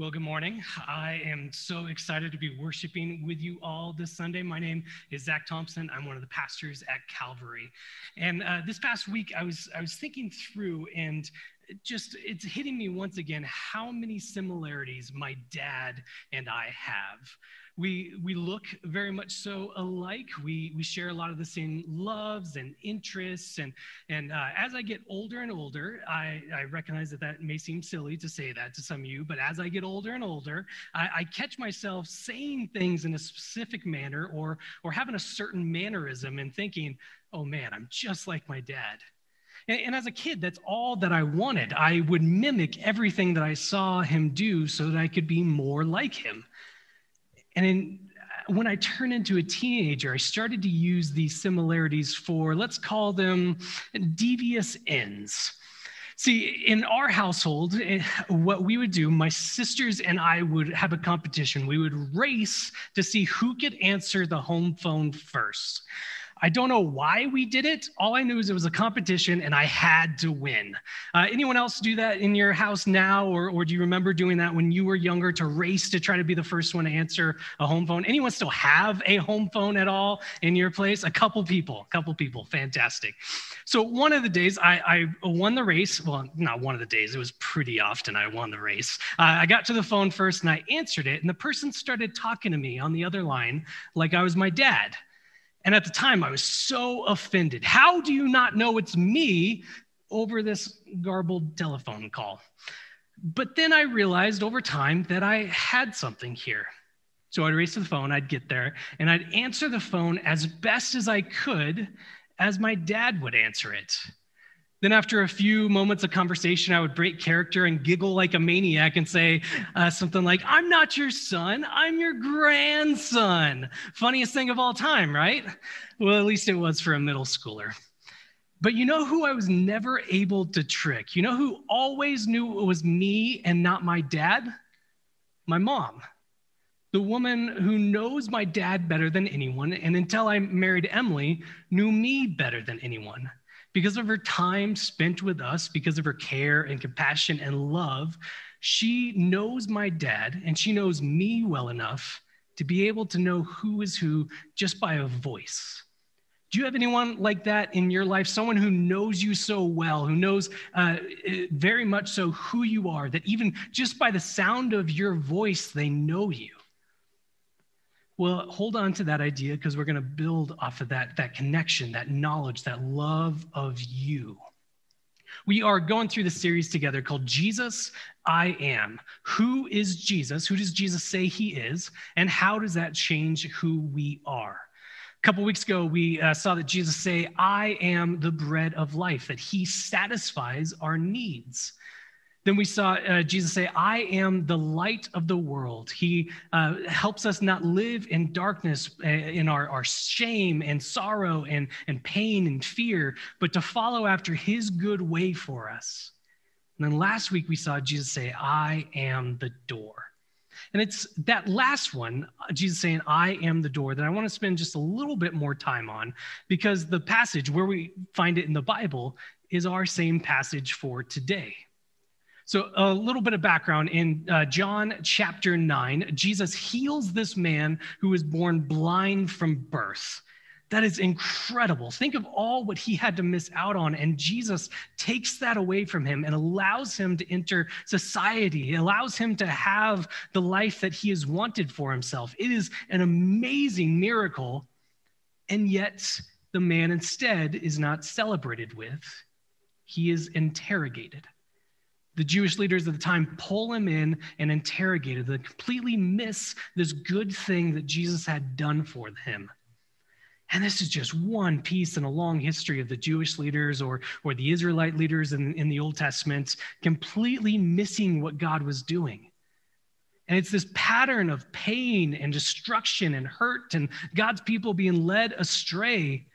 Well, good morning. I am so excited to be worshiping with you all this Sunday. My name is Zach Thompson. I'm one of the pastors at Calvary. And uh, this past week, I was I was thinking through, and just it's hitting me once again how many similarities my dad and I have. We, we look very much so alike. We, we share a lot of the same loves and interests. And, and uh, as I get older and older, I, I recognize that that may seem silly to say that to some of you, but as I get older and older, I, I catch myself saying things in a specific manner or, or having a certain mannerism and thinking, oh man, I'm just like my dad. And, and, as a kid, that's all that I wanted. I would mimic everything that I saw him do so that I could be more like him. And in, when I turned into a teenager, I started to use these similarities for, let's call them devious ends. See, in our household, eh, what we would do, my sisters and I would have a competition. We would race to see who could answer the home phone first. I don't know why we did it. All I knew is it was a competition and I had to win. Uh, anyone else do that in your house now, or, or do you remember doing that when you were younger to race to try to be the first one to answer a home phone? Anyone still have a home phone at all in your place? A couple people, a couple people. Fantastic. So one of the days I, I won the race. Well, not one of the days, it was pretty often I won the race. Uh, I got to the phone first and I answered it, and the person started talking to me on the other line like I was my dad. And at the time, I was so offended. How do you not know it's me over this garbled telephone call? But then I realized over time that I had something here. So I'd race to the phone, I'd get there, and I'd answer the phone as best as I could as my dad would answer it. Then, after a few moments of conversation, I would break character and giggle like a maniac and say uh, something like, I'm not your son, I'm your grandson. Funniest thing of all time, right? Well, at least it was for a middle schooler. But you know who I was never able to trick? You know who always knew it was me and not my dad? My mom. The woman who knows my dad better than anyone, and until I married Emily, knew me better than anyone. Because of her time spent with us, because of her care and compassion and love, she knows my dad and she knows me well enough to be able to know who is who just by a voice. Do you have anyone like that in your life? Someone who knows you so well, who knows uh, very much so who you are, that even just by the sound of your voice, they know you? Well, hold on to that idea because we're going to build off of that, that connection, that knowledge, that love of you. We are going through the series together called Jesus, I Am. Who is Jesus? Who does Jesus say he is? And how does that change who we are? A couple weeks ago, we uh, saw that Jesus say, I am the bread of life, that he satisfies our needs. Then we saw uh, Jesus say, I am the light of the world. He uh, helps us not live in darkness, uh, in our, our shame and sorrow and, and pain and fear, but to follow after his good way for us. And then last week we saw Jesus say, I am the door. And it's that last one, Jesus saying, I am the door, that I want to spend just a little bit more time on because the passage where we find it in the Bible is our same passage for today. So, a little bit of background in uh, John chapter 9, Jesus heals this man who was born blind from birth. That is incredible. Think of all what he had to miss out on, and Jesus takes that away from him and allows him to enter society. He allows him to have the life that he has wanted for himself. It is an amazing miracle, and yet the man instead is not celebrated with, he is interrogated. The Jewish leaders at the time pull him in and interrogate him. They completely miss this good thing that Jesus had done for him. And this is just one piece in a long history of the Jewish leaders or, or the Israelite leaders in, in the Old Testament completely missing what God was doing. And it's this pattern of pain and destruction and hurt and God's people being led astray.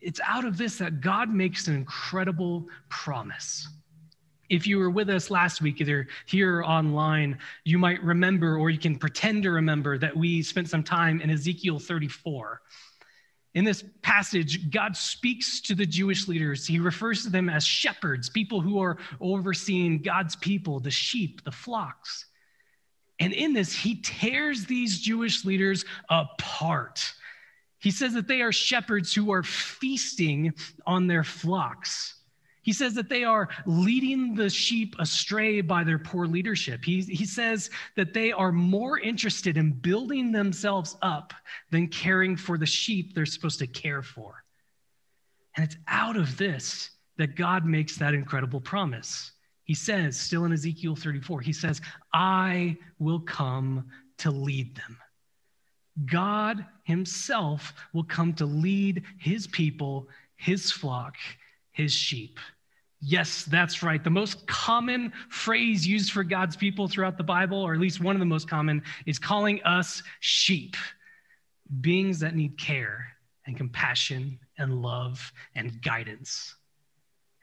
It's out of this that God makes an incredible promise. If you were with us last week, either here or online, you might remember, or you can pretend to remember, that we spent some time in Ezekiel 34. In this passage, God speaks to the Jewish leaders. He refers to them as shepherds, people who are overseeing God's people, the sheep, the flocks. And in this, he tears these Jewish leaders apart. He says that they are shepherds who are feasting on their flocks. He says that they are leading the sheep astray by their poor leadership. He, he says that they are more interested in building themselves up than caring for the sheep they're supposed to care for. And it's out of this that God makes that incredible promise. He says, still in Ezekiel 34, he says, I will come to lead them. God himself will come to lead his people, his flock, his sheep. Yes, that's right. The most common phrase used for God's people throughout the Bible, or at least one of the most common, is calling us sheep, beings that need care and compassion and love and guidance.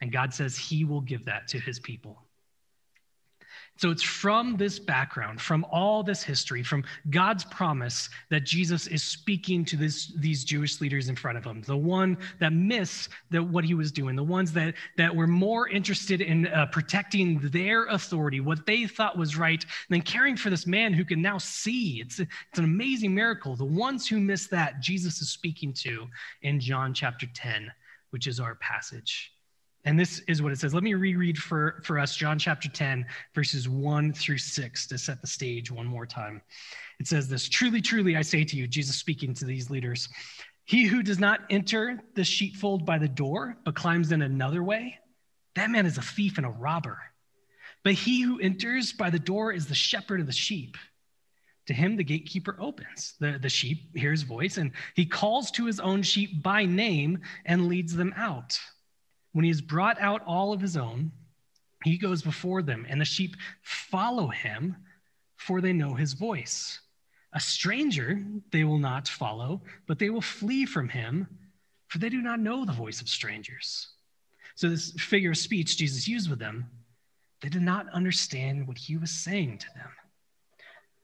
And God says he will give that to his people. So it's from this background, from all this history, from God's promise that Jesus is speaking to this, these Jewish leaders in front of him, the one that miss what he was doing, the ones that, that were more interested in uh, protecting their authority, what they thought was right, than caring for this man who can now see. It's, it's an amazing miracle. The ones who miss that, Jesus is speaking to in John chapter 10, which is our passage. And this is what it says. Let me reread for, for us John chapter 10, verses 1 through 6 to set the stage one more time. It says this Truly, truly, I say to you, Jesus speaking to these leaders, he who does not enter the sheepfold by the door, but climbs in another way, that man is a thief and a robber. But he who enters by the door is the shepherd of the sheep. To him, the gatekeeper opens. The, the sheep hear his voice, and he calls to his own sheep by name and leads them out. When he has brought out all of his own, he goes before them, and the sheep follow him, for they know his voice. A stranger they will not follow, but they will flee from him, for they do not know the voice of strangers. So, this figure of speech Jesus used with them, they did not understand what he was saying to them.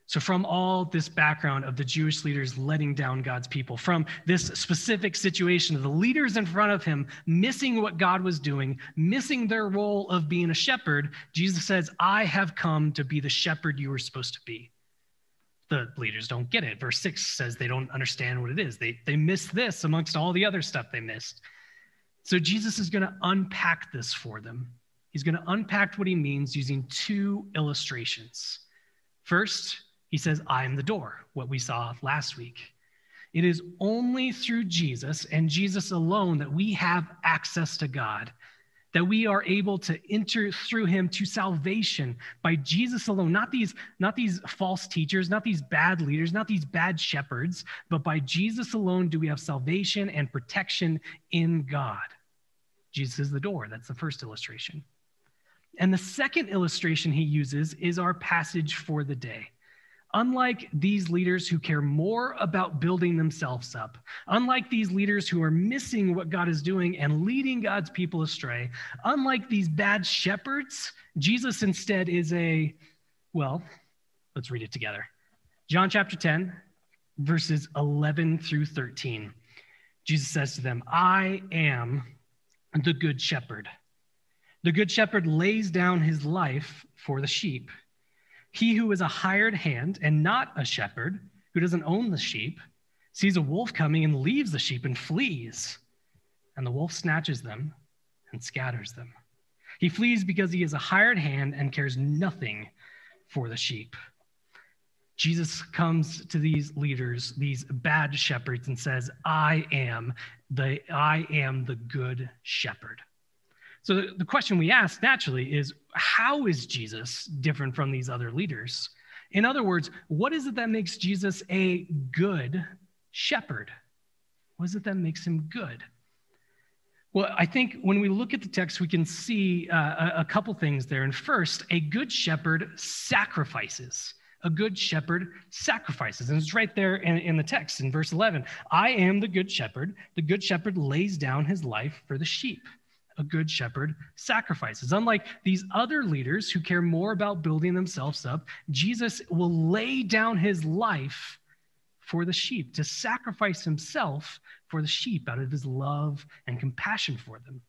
So, from all this background of the Jewish leaders letting down God's people, from this specific situation of the leaders in front of him missing what God was doing, missing their role of being a shepherd, Jesus says, I have come to be the shepherd you were supposed to be. The leaders don't get it. Verse 6 says they don't understand what it is. They, they miss this amongst all the other stuff they missed. So, Jesus is going to unpack this for them. He's going to unpack what he means using two illustrations. First, he says, I am the door, what we saw last week. It is only through Jesus and Jesus alone that we have access to God, that we are able to enter through him to salvation by Jesus alone. Not these, not these false teachers, not these bad leaders, not these bad shepherds, but by Jesus alone do we have salvation and protection in God. Jesus is the door. That's the first illustration. And the second illustration he uses is our passage for the day. Unlike these leaders who care more about building themselves up, unlike these leaders who are missing what God is doing and leading God's people astray, unlike these bad shepherds, Jesus instead is a, well, let's read it together. John chapter 10, verses 11 through 13. Jesus says to them, I am the good shepherd. The good shepherd lays down his life for the sheep. He who is a hired hand and not a shepherd, who doesn't own the sheep, sees a wolf coming and leaves the sheep and flees. And the wolf snatches them and scatters them. He flees because he is a hired hand and cares nothing for the sheep. Jesus comes to these leaders, these bad shepherds, and says, I am the I am the good shepherd. So the, the question we ask naturally is how is Jesus different from these other leaders? In other words, what is it that makes Jesus a good shepherd? What is it that makes him good? Well, I think when we look at the text, we can see uh, a, couple things there. And first, a good shepherd sacrifices. A good shepherd sacrifices. And it's right there in, in the text in verse 11. I am the good shepherd. The good shepherd lays down his life for the sheep a good shepherd sacrifices. Unlike these other leaders who care more about building themselves up, Jesus will lay down his life for the sheep, to sacrifice himself for the sheep out of his love and compassion for them.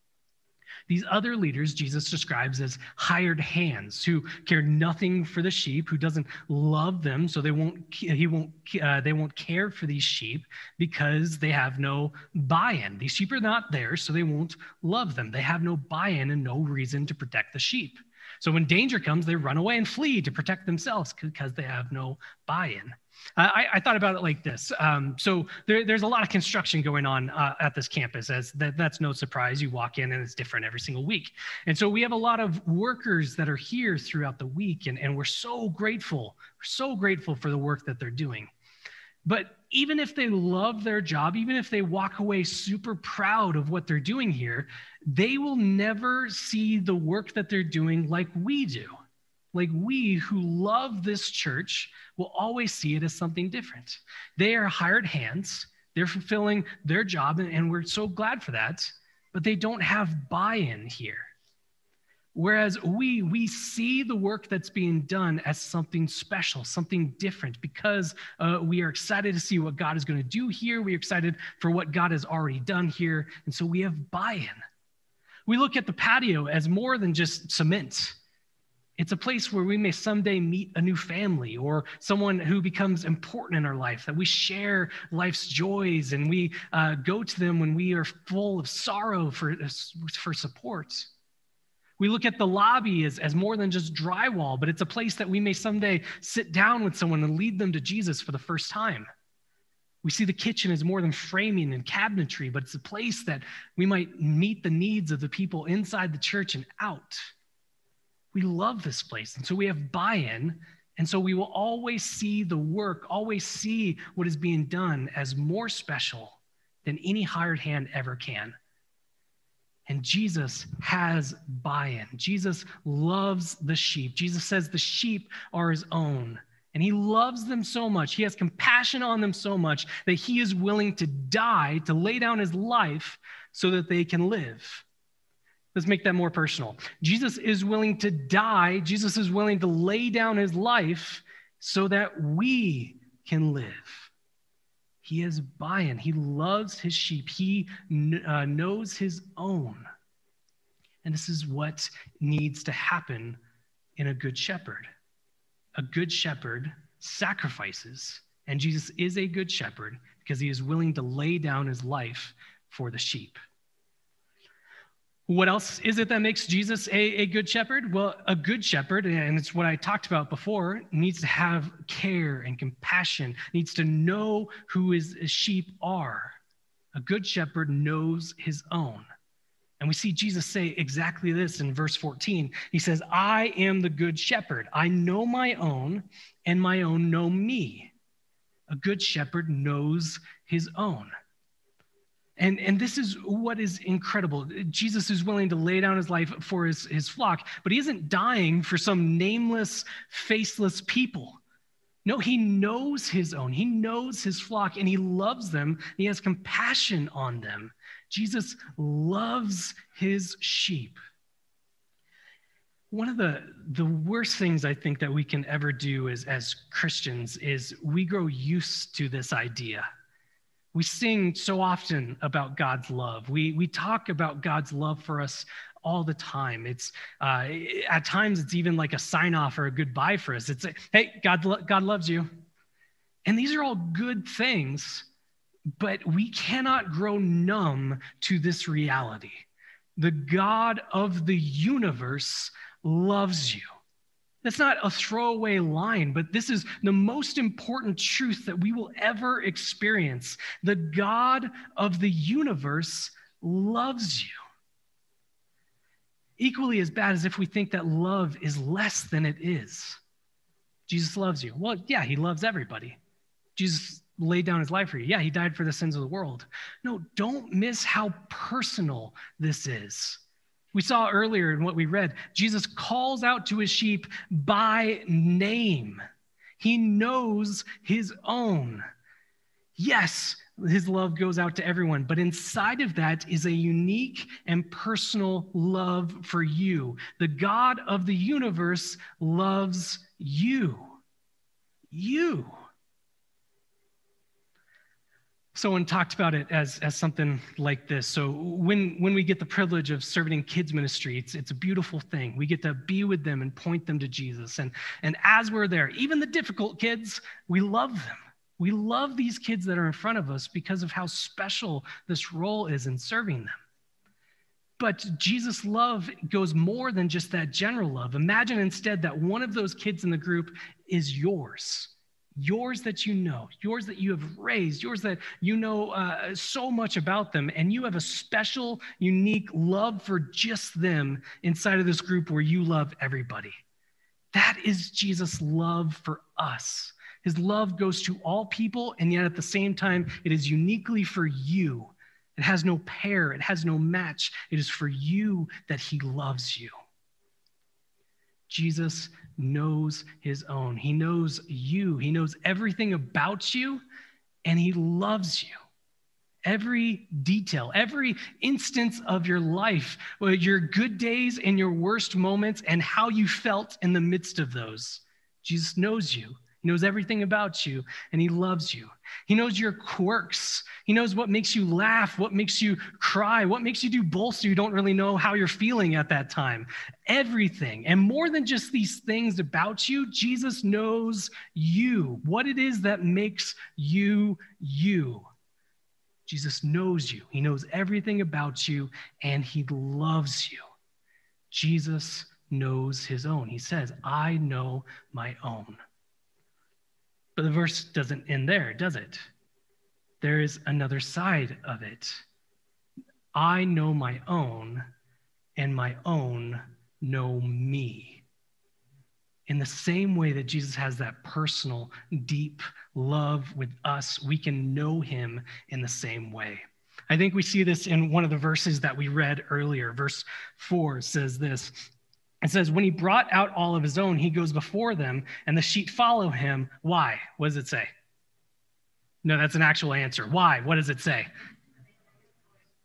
These other leaders Jesus describes as hired hands who care nothing for the sheep, who doesn't love them, so they won't he won't uh, they won't care for these sheep because they have no buy-in. These sheep are not there, so they won't love them. They have no buy-in and no reason to protect the sheep. So when danger comes, they run away and flee to protect themselves because they have no buy-in. I, I, thought about it like this. Um, so there, there's a lot of construction going on uh, at this campus. As that, that's no surprise. You walk in and it's different every single week. And so we have a lot of workers that are here throughout the week, and, and we're so grateful. We're so grateful for the work that they're doing. But even if they love their job, even if they walk away super proud of what they're doing here, they will never see the work that they're doing like we do. Like we who love this church will always see it as something different. They are hired hands, they're fulfilling their job, and we're so glad for that, but they don't have buy in here. Whereas we, we see the work that's being done as something special, something different, because uh, we are excited to see what God is going to do here. We're excited for what God has already done here. And so we have buy in. We look at the patio as more than just cement. It's a place where we may someday meet a new family or someone who becomes important in our life, that we share life's joys and we uh, go to them when we are full of sorrow for, for support. We look at the lobby as, as more than just drywall, but it's a place that we may someday sit down with someone and lead them to Jesus for the first time. We see the kitchen as more than framing and cabinetry, but it's a place that we might meet the needs of the people inside the church and out. We love this place. And so we have buy in. And so we will always see the work, always see what is being done as more special than any hired hand ever can. And Jesus has buy in. Jesus loves the sheep. Jesus says the sheep are his own. And he loves them so much, he has compassion on them so much that he is willing to die, to lay down his life so that they can live. Let's make that more personal. Jesus is willing to die, Jesus is willing to lay down his life so that we can live. He is buy in, he loves his sheep, he uh, knows his own. And this is what needs to happen in a good shepherd. A good shepherd sacrifices, and Jesus is a good shepherd because he is willing to lay down his life for the sheep. What else is it that makes Jesus a, a good shepherd? Well, a good shepherd, and it's what I talked about before, needs to have care and compassion, needs to know who his sheep are. A good shepherd knows his own. And we see Jesus say exactly this in verse 14. He says, I am the good shepherd. I know my own, and my own know me. A good shepherd knows his own. And, and this is what is incredible. Jesus is willing to lay down his life for his, his flock, but he isn't dying for some nameless, faceless people. No, he knows his own. He knows his flock and he loves them. He has compassion on them. Jesus loves his sheep. One of the, the worst things I think that we can ever do as, as Christians is we grow used to this idea we sing so often about God's love. We, we talk about God's love for us all the time. It's uh, at times it's even like a sign off or a goodbye for us. It's a, hey, God, God loves you. And these are all good things, but we cannot grow numb to this reality. The God of the universe loves you. That's not a throwaway line, but this is the most important truth that we will ever experience. The God of the universe loves you. Equally as bad as if we think that love is less than it is. Jesus loves you. Well, yeah, he loves everybody. Jesus laid down his life for you. Yeah, he died for the sins of the world. No, don't miss how personal this is. We saw earlier in what we read, Jesus calls out to his sheep by name. He knows his own. Yes, his love goes out to everyone, but inside of that is a unique and personal love for you. The God of the universe loves you. You. Someone talked about it as, as something like this. So when, when we get the privilege of serving in kids ministry, it's, it's a beautiful thing. We get to be with them and point them to Jesus. And, and as we're there, even the difficult kids, we love them. We love these kids that are in front of us because of how special this role is in serving them. But Jesus' love goes more than just that general love. Imagine instead that one of those kids in the group is yours yours that you know, yours that you have raised, yours that you know uh, so much about them, and you have a special, unique love for just them inside of this group where you love everybody. That is Jesus' love for us. His love goes to all people, and yet at the same time, it is uniquely for you. It has no pair, it has no match. It is for you that he loves you. Jesus knows his own. He knows you. He knows everything about you, and he loves you. Every detail, every instance of your life, your good days and your worst moments, and how you felt in the midst of those. Jesus knows you. He knows everything about you and he loves you. He knows your quirks. He knows what makes you laugh, what makes you cry, what makes you do both so you don't really know how you're feeling at that time. Everything. And more than just these things about you, Jesus knows you, what it is that makes you you. Jesus knows you. He knows everything about you and he loves you. Jesus knows his own. He says, I know my own. But the verse doesn't end there, does it? There is another side of it. I know my own, and my own know me. In the same way that Jesus has that personal, deep love with us, we can know him in the same way. I think we see this in one of the verses that we read earlier. Verse 4 says this it says, when he brought out all of his own, he goes before them, and the sheep follow him. Why? What does it say? No, that's an actual answer. Why? What does it say?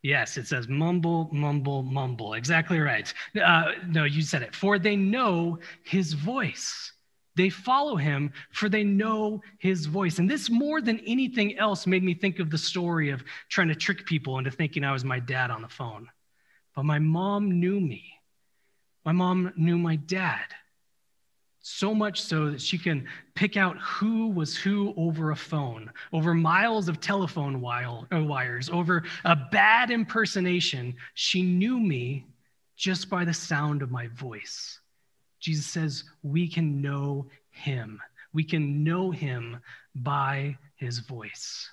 Yes, it says mumble, mumble, mumble. Exactly right. Uh, no, you said it. For they know his voice. They follow him, for they know his voice. And this, more than anything else, made me think of the story of trying to trick people into thinking I was my dad on the phone. But my mom knew me. My mom knew my dad, so much so that she can pick out who was who over a phone, over miles of telephone uh, wires, over a bad impersonation. She knew me just by the sound of my voice. Jesus says we can know him. We can know him by his voice.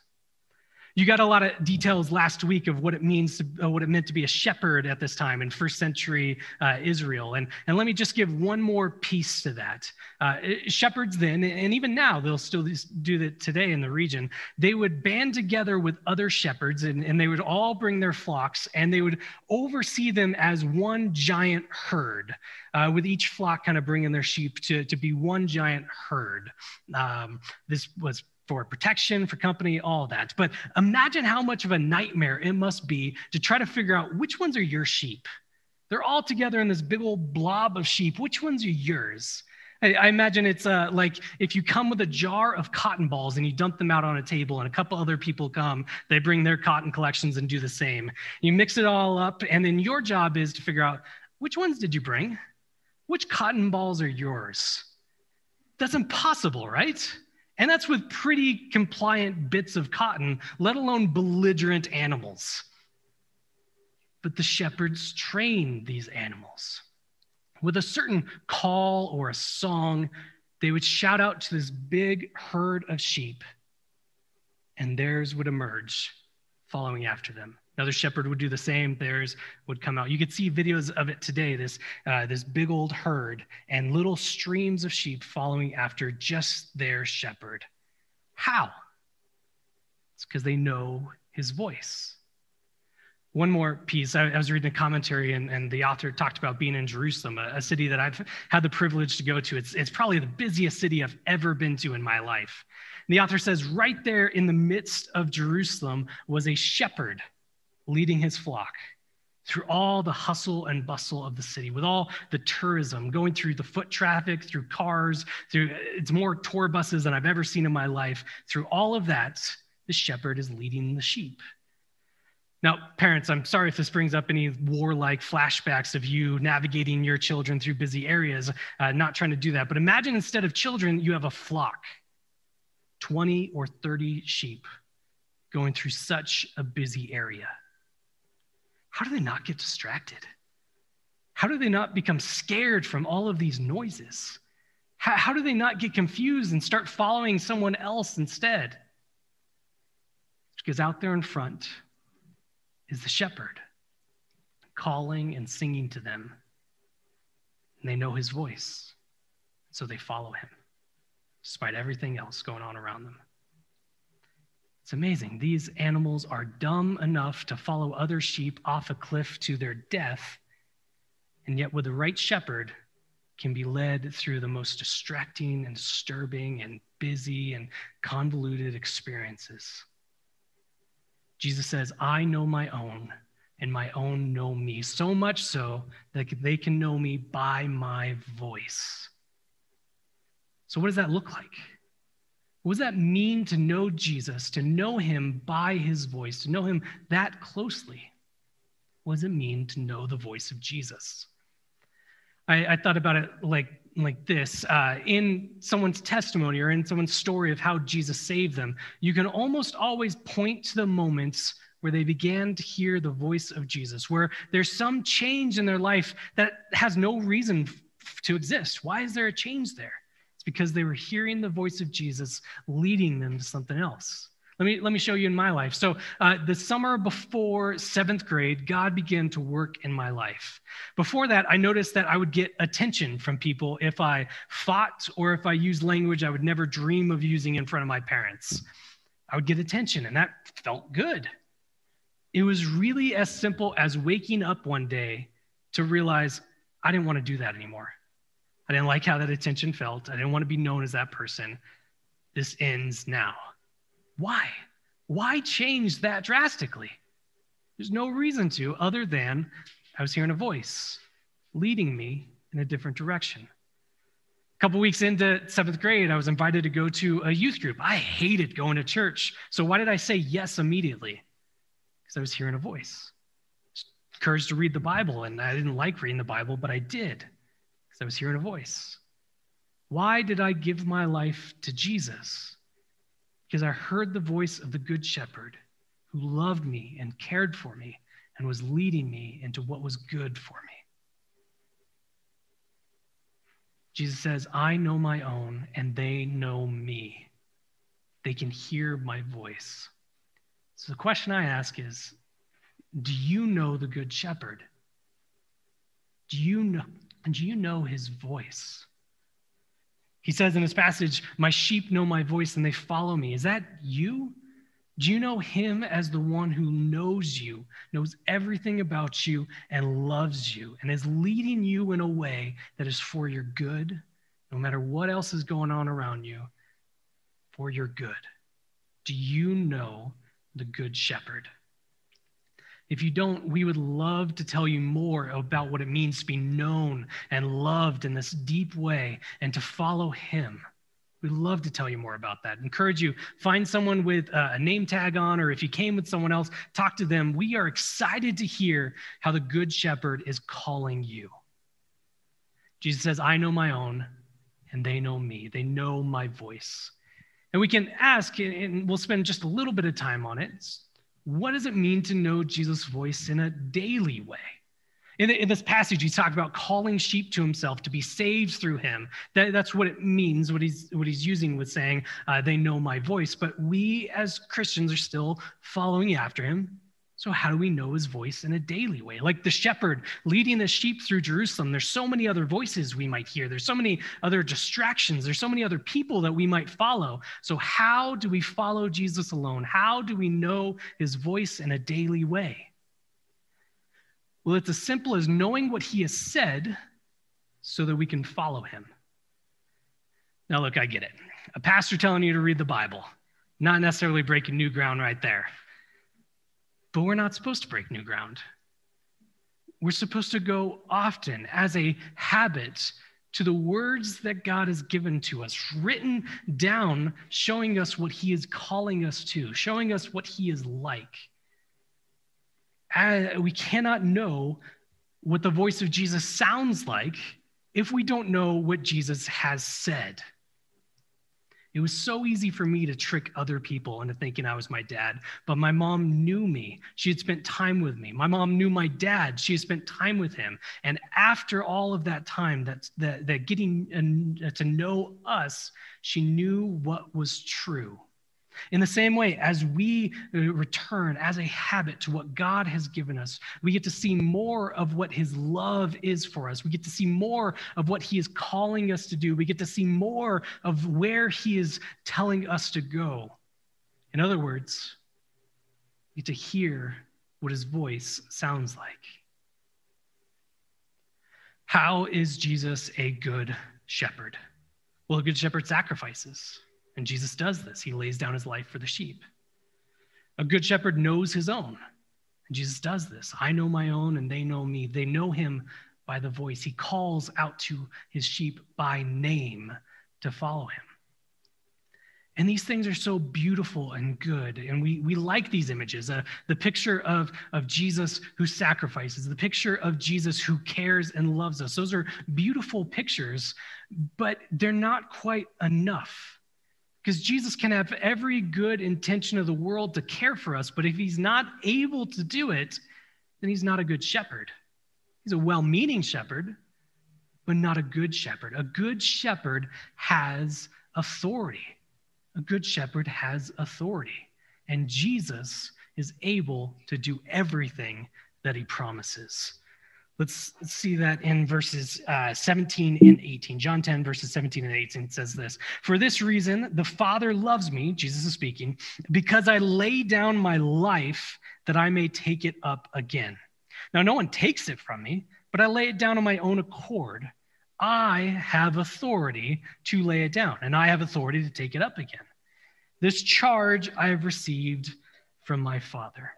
You got a lot of details last week of what it means, to, uh, what it meant to be a shepherd at this time in first century uh, Israel. And, and let me just give one more piece to that. Uh, shepherds then, and even now, they'll still do that today in the region, they would band together with other shepherds and, and they would all bring their flocks and they would oversee them as one giant herd, uh, with each flock kind of bringing their sheep to, to be one giant herd. Um, this was for protection, for company, all that. But imagine how much of a nightmare it must be to try to figure out which ones are your sheep. They're all together in this big old blob of sheep. Which ones are yours? I, imagine it's uh, like if you come with a jar of cotton balls and you dump them out on a table, and a couple other people come, they bring their cotton collections and do the same. You mix it all up, and then your job is to figure out which ones did you bring? Which cotton balls are yours? That's impossible, right? And that's with pretty compliant bits of cotton, let alone belligerent animals. But the shepherds train these animals. With a certain call or a song, they would shout out to this big herd of sheep, and theirs would emerge following after them. Another shepherd would do the same. Theirs would come out. You could see videos of it today. This uh, this big old herd and little streams of sheep following after just their shepherd. How? It's because they know his voice. One more piece. I, I was reading a commentary, and, and, the author talked about being in Jerusalem, a, a city that I've had the privilege to go to. It's, it's probably the busiest city I've ever been to in my life. And the author says, right there in the midst of Jerusalem was a shepherd leading his flock through all the hustle and bustle of the city, with all the tourism, going through the foot traffic, through cars, through it's more tour buses than I've ever seen in my life. Through all of that, the shepherd is leading the sheep. Now, parents, I'm sorry if this brings up any warlike flashbacks of you navigating your children through busy areas. Uh, not trying to do that, but imagine instead of children, you have a flock 20 or 30 sheep going through such a busy area. How do they not get distracted? How do they not become scared from all of these noises? How, how do they not get confused and start following someone else instead? Because out there in front is the shepherd calling and singing to them. And they know his voice, so they follow him, despite everything else going on around them. It's amazing. These animals are dumb enough to follow other sheep off a cliff to their death, and yet, with the right shepherd, can be led through the most distracting and disturbing and busy and convoluted experiences. Jesus says, I know my own, and my own know me, so much so that they can know me by my voice. So, what does that look like? What does that mean to know Jesus, to know him by his voice, to know him that closely? What does it mean to know the voice of Jesus? I, I thought about it like, like this uh, in someone's testimony or in someone's story of how Jesus saved them, you can almost always point to the moments where they began to hear the voice of Jesus, where there's some change in their life that has no reason to exist. Why is there a change there? It's because they were hearing the voice of Jesus leading them to something else. Let me, let me show you in my life. So, uh, the summer before seventh grade, God began to work in my life. Before that, I noticed that I would get attention from people if I fought or if I used language I would never dream of using in front of my parents. I would get attention, and that felt good. It was really as simple as waking up one day to realize I didn't want to do that anymore. I didn't like how that attention felt. I didn't want to be known as that person. This ends now. Why? Why change that drastically? There's no reason to, other than I was hearing a voice leading me in a different direction. A couple weeks into seventh grade, I was invited to go to a youth group. I hated going to church. So why did I say yes immediately? Because I was hearing a voice. Courage to read the Bible, and I didn't like reading the Bible, but I did I was hearing a voice. Why did I give my life to Jesus? because I heard the voice of the Good Shepherd who loved me and cared for me and was leading me into what was good for me. Jesus says, I know my own and they know me. They can hear my voice. So the question I ask is Do you know the Good Shepherd? Do you know, do you know his voice? He says in this passage, My sheep know my voice and they follow me. Is that you? Do you know him as the one who knows you, knows everything about you, and loves you, and is leading you in a way that is for your good, no matter what else is going on around you, for your good? Do you know the Good Shepherd? If you don't, we would love to tell you more about what it means to be known and loved in this deep way and to follow Him. We'd love to tell you more about that. Encourage you, find someone with uh, a name tag on, or if you came with someone else, talk to them. We are excited to hear how the Good Shepherd is calling you. Jesus says, I know my own, and they know me. They know my voice. And we can ask, and we'll spend just a little bit of time on it what does it mean to know Jesus' voice in a daily way? In, in this passage, he's talking about calling sheep to himself to be saved through him. That, that's what it means, what he's, what he's using with saying, uh, they know my voice. But we as Christians are still following after him, so, how do we know his voice in a daily way? Like the shepherd leading the sheep through Jerusalem, there's so many other voices we might hear. There's so many other distractions. There's so many other people that we might follow. So, how do we follow Jesus alone? How do we know his voice in a daily way? Well, it's as simple as knowing what he has said so that we can follow him. Now, look, I get it. A pastor telling you to read the Bible, not necessarily breaking new ground right there. But we're not supposed to break new ground. We're supposed to go often as a habit to the words that God has given to us, written down, showing us what He is calling us to, showing us what He is like. Uh, we cannot know what the voice of Jesus sounds like if we don't know what Jesus has said. It was so easy for me to trick other people into thinking I was my dad, but my mom knew me. She had spent time with me. My mom knew my dad. She had spent time with him. And after all of that time, that, that, that getting uh, to know us, she knew what was true. In the same way, as we uh, return as a habit to what God has given us, we get to see more of what His love is for us. We get to see more of what He is calling us to do. We get to see more of where He is telling us to go. In other words, we get to hear what His voice sounds like. How is Jesus a good shepherd? Well, a good shepherd sacrifices. And Jesus does this. He lays down his life for the sheep. A good shepherd knows his own. And Jesus does this. I know my own, and they know me. They know him by the voice. He calls out to his sheep by name to follow him. And these things are so beautiful and good. And we, we like these images uh, the picture of, of Jesus who sacrifices, the picture of Jesus who cares and loves us. Those are beautiful pictures, but they're not quite enough. Because Jesus can have every good intention of the world to care for us, but if he's not able to do it, then he's not a good shepherd. He's a well meaning shepherd, but not a good shepherd. A good shepherd has authority. A good shepherd has authority. And Jesus is able to do everything that he promises. Let's see that in verses uh, 17 and 18. John 10, verses 17 and 18 says this For this reason, the Father loves me, Jesus is speaking, because I lay down my life that I may take it up again. Now, no one takes it from me, but I lay it down on my own accord. I have authority to lay it down, and I have authority to take it up again. This charge I have received from my Father.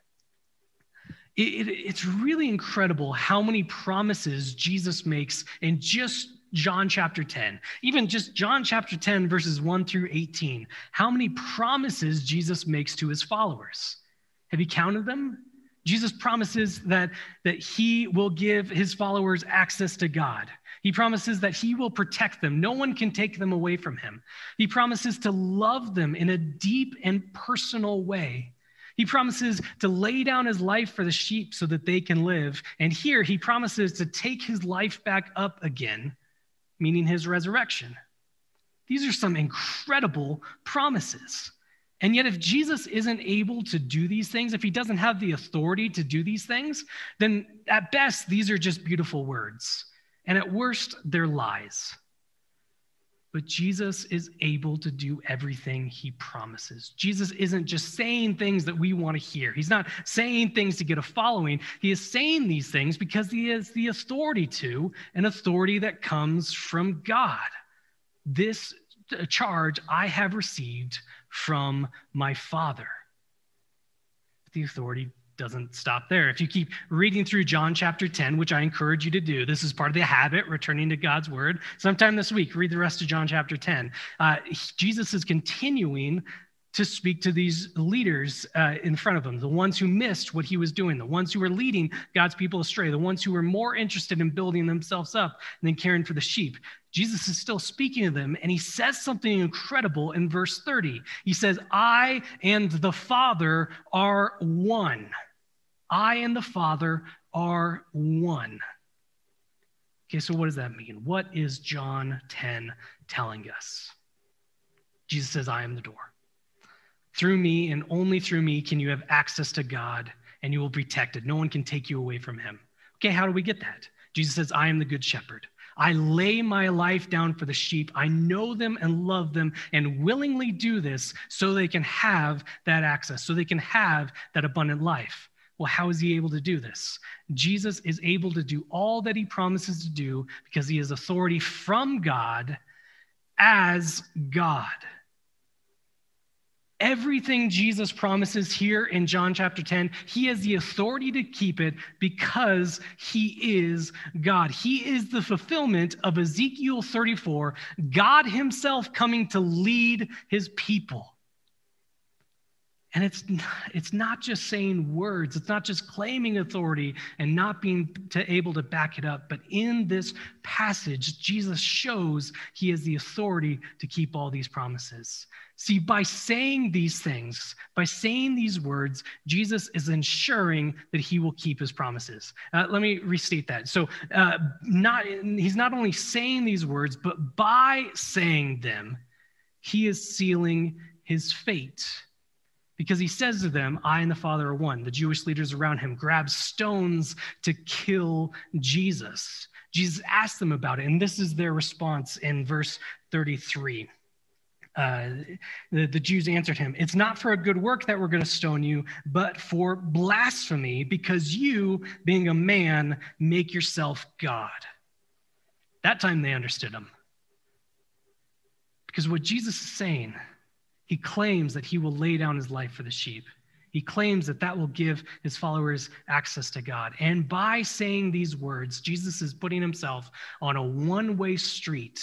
It, it, it's really incredible how many promises Jesus makes in just John chapter 10, even just John chapter 10, verses 1 through 18. How many promises Jesus makes to his followers? Have you counted them? Jesus promises that, that he will give his followers access to God. He promises that he will protect them. No one can take them away from him. He promises to love them in a deep and personal way. He promises to lay down his life for the sheep so that they can live. And here he promises to take his life back up again, meaning his resurrection. These are some incredible promises. And yet, if Jesus isn't able to do these things, if he doesn't have the authority to do these things, then at best, these are just beautiful words. And at worst, they're lies. But Jesus is able to do everything he promises. Jesus isn't just saying things that we want to hear. He's not saying things to get a following. He is saying these things because he has the authority to, an authority that comes from God. This uh, charge I have received from my Father. The authority doesn't stop there. If you keep reading through John chapter 10, which I encourage you to do, this is part of the habit, returning to God's word. Sometime this week, read the rest of John chapter 10. Uh, Jesus is continuing to speak to these leaders uh, in front of him, the ones who missed what he was doing, the ones who were leading God's people astray, the ones who were more interested in building themselves up than caring for the sheep. Jesus is still speaking to them, and he says something incredible in verse 30. He says, I and the Father are one. I and the Father are one. Okay, so what does that mean? What is John 10 telling us? Jesus says, I am the door. Through me and only through me can you have access to God and you will be protected. No one can take you away from him. Okay, how do we get that? Jesus says, I am the good shepherd. I lay my life down for the sheep. I know them and love them and willingly do this so they can have that access, so they can have that abundant life. Well, how is he able to do this? Jesus is able to do all that he promises to do because he has authority from God as God. Everything Jesus promises here in John chapter 10, he has the authority to keep it because he is God. He is the fulfillment of Ezekiel 34, God himself coming to lead his people. And it's, it's not just saying words, it's not just claiming authority and not being to, able to back it up, but in this passage, Jesus shows he has the authority to keep all these promises. See, by saying these things, by saying these words, Jesus is ensuring that he will keep his promises. Uh, let me restate that. So, uh, not, he's not only saying these words, but by saying them, he is sealing his fate because he says to them, I and the Father are one. The Jewish leaders around him grab stones to kill Jesus. Jesus asked them about it, and this is their response in verse 33. Uh, the, the Jews answered him, It's not for a good work that we're going to stone you, but for blasphemy, because you, being a man, make yourself God. That time they understood him. Because what Jesus is saying he claims that he will lay down his life for the sheep. He claims that that will give his followers access to God. And by saying these words, Jesus is putting himself on a one way street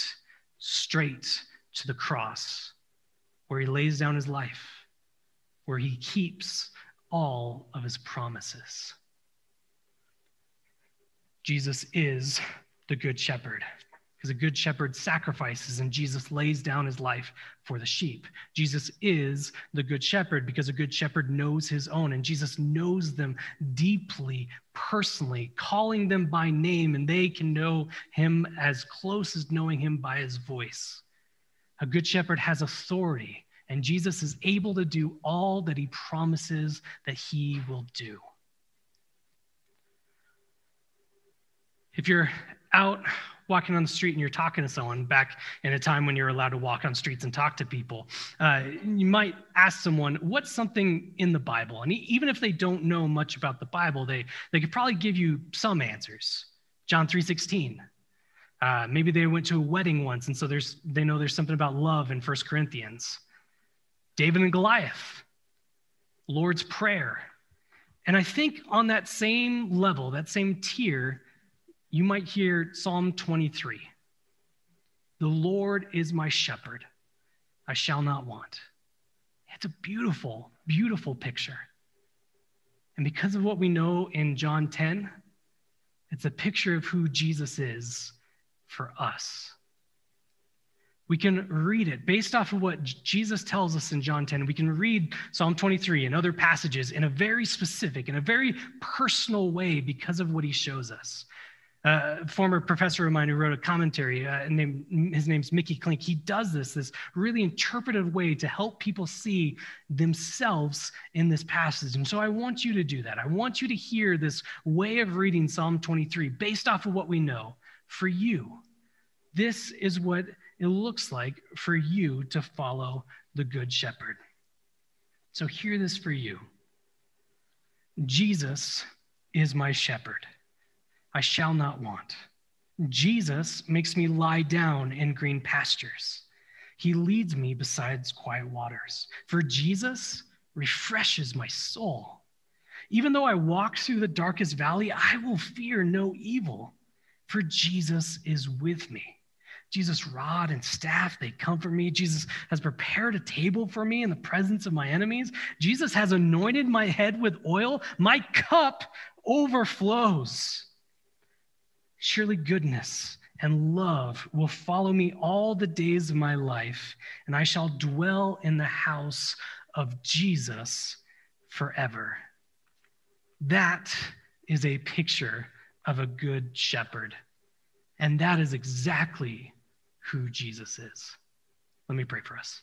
straight to the cross, where he lays down his life, where he keeps all of his promises. Jesus is the Good Shepherd because a good shepherd sacrifices and Jesus lays down his life for the sheep. Jesus is the good shepherd because a good shepherd knows his own and Jesus knows them deeply, personally, calling them by name, and they can know him as close as knowing him by his voice. A good shepherd has authority, and Jesus is able to do all that he promises that he will do. If you're out walking on the street and you're talking to someone back in a time when you're allowed to walk on streets and talk to people, uh, you might ask someone, What's something in the Bible? And even if they don't know much about the Bible, they, they could probably give you some answers. John 3.16. Uh, maybe they went to a wedding once, and so there's, they know there's something about love in First Corinthians. David and Goliath, Lord's Prayer. And I think on that same level, that same tier, you might hear Psalm 23 The Lord is my shepherd, I shall not want. It's a beautiful, beautiful picture. And because of what we know in John 10, it's a picture of who Jesus is for us. We can read it based off of what Jesus tells us in John 10. We can read Psalm 23 and other passages in a very specific, in a very personal way because of what he shows us. Uh, a former professor of mine who wrote a commentary, uh, named, his name's Mickey Klink. He does this, this really interpretive way to help people see themselves in this passage. And so I want you to do that. I want you to hear this way of reading Psalm 23 based off of what we know for you. This is what it looks like for you to follow the Good Shepherd. So hear this for you Jesus is my shepherd. I shall not want. Jesus makes me lie down in green pastures. He leads me beside quiet waters. For Jesus refreshes my soul. Even though I walk through the darkest valley, I will fear no evil, for Jesus is with me. Jesus' rod and staff, they comfort me. Jesus has prepared a table for me in the presence of my enemies. Jesus has anointed my head with oil. My cup overflows. Surely goodness and love will follow me all the days of my life, and I shall dwell in the house of Jesus forever. That is a picture of a good shepherd. And that is exactly who Jesus is. Let me pray for us.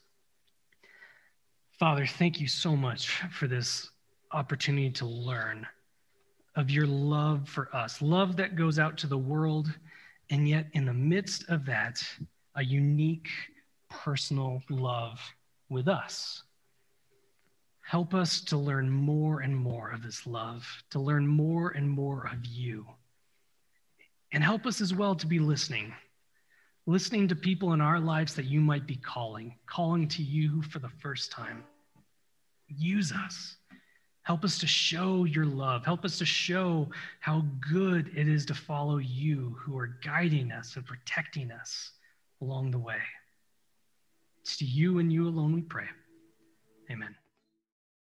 Father, thank you so much for this opportunity to learn of your love for us, love that goes out to the world, and yet in the midst of that, a unique personal love with us. Help us to learn more and more of this love, to learn more and more of you. And help us as well to be listening, listening to people in our lives that you might be calling, calling to you for the first time. use us. Help us to show your love. Help us to show how good it is to follow you who are guiding us and protecting us along the way. It's to you and you alone we pray. Amen.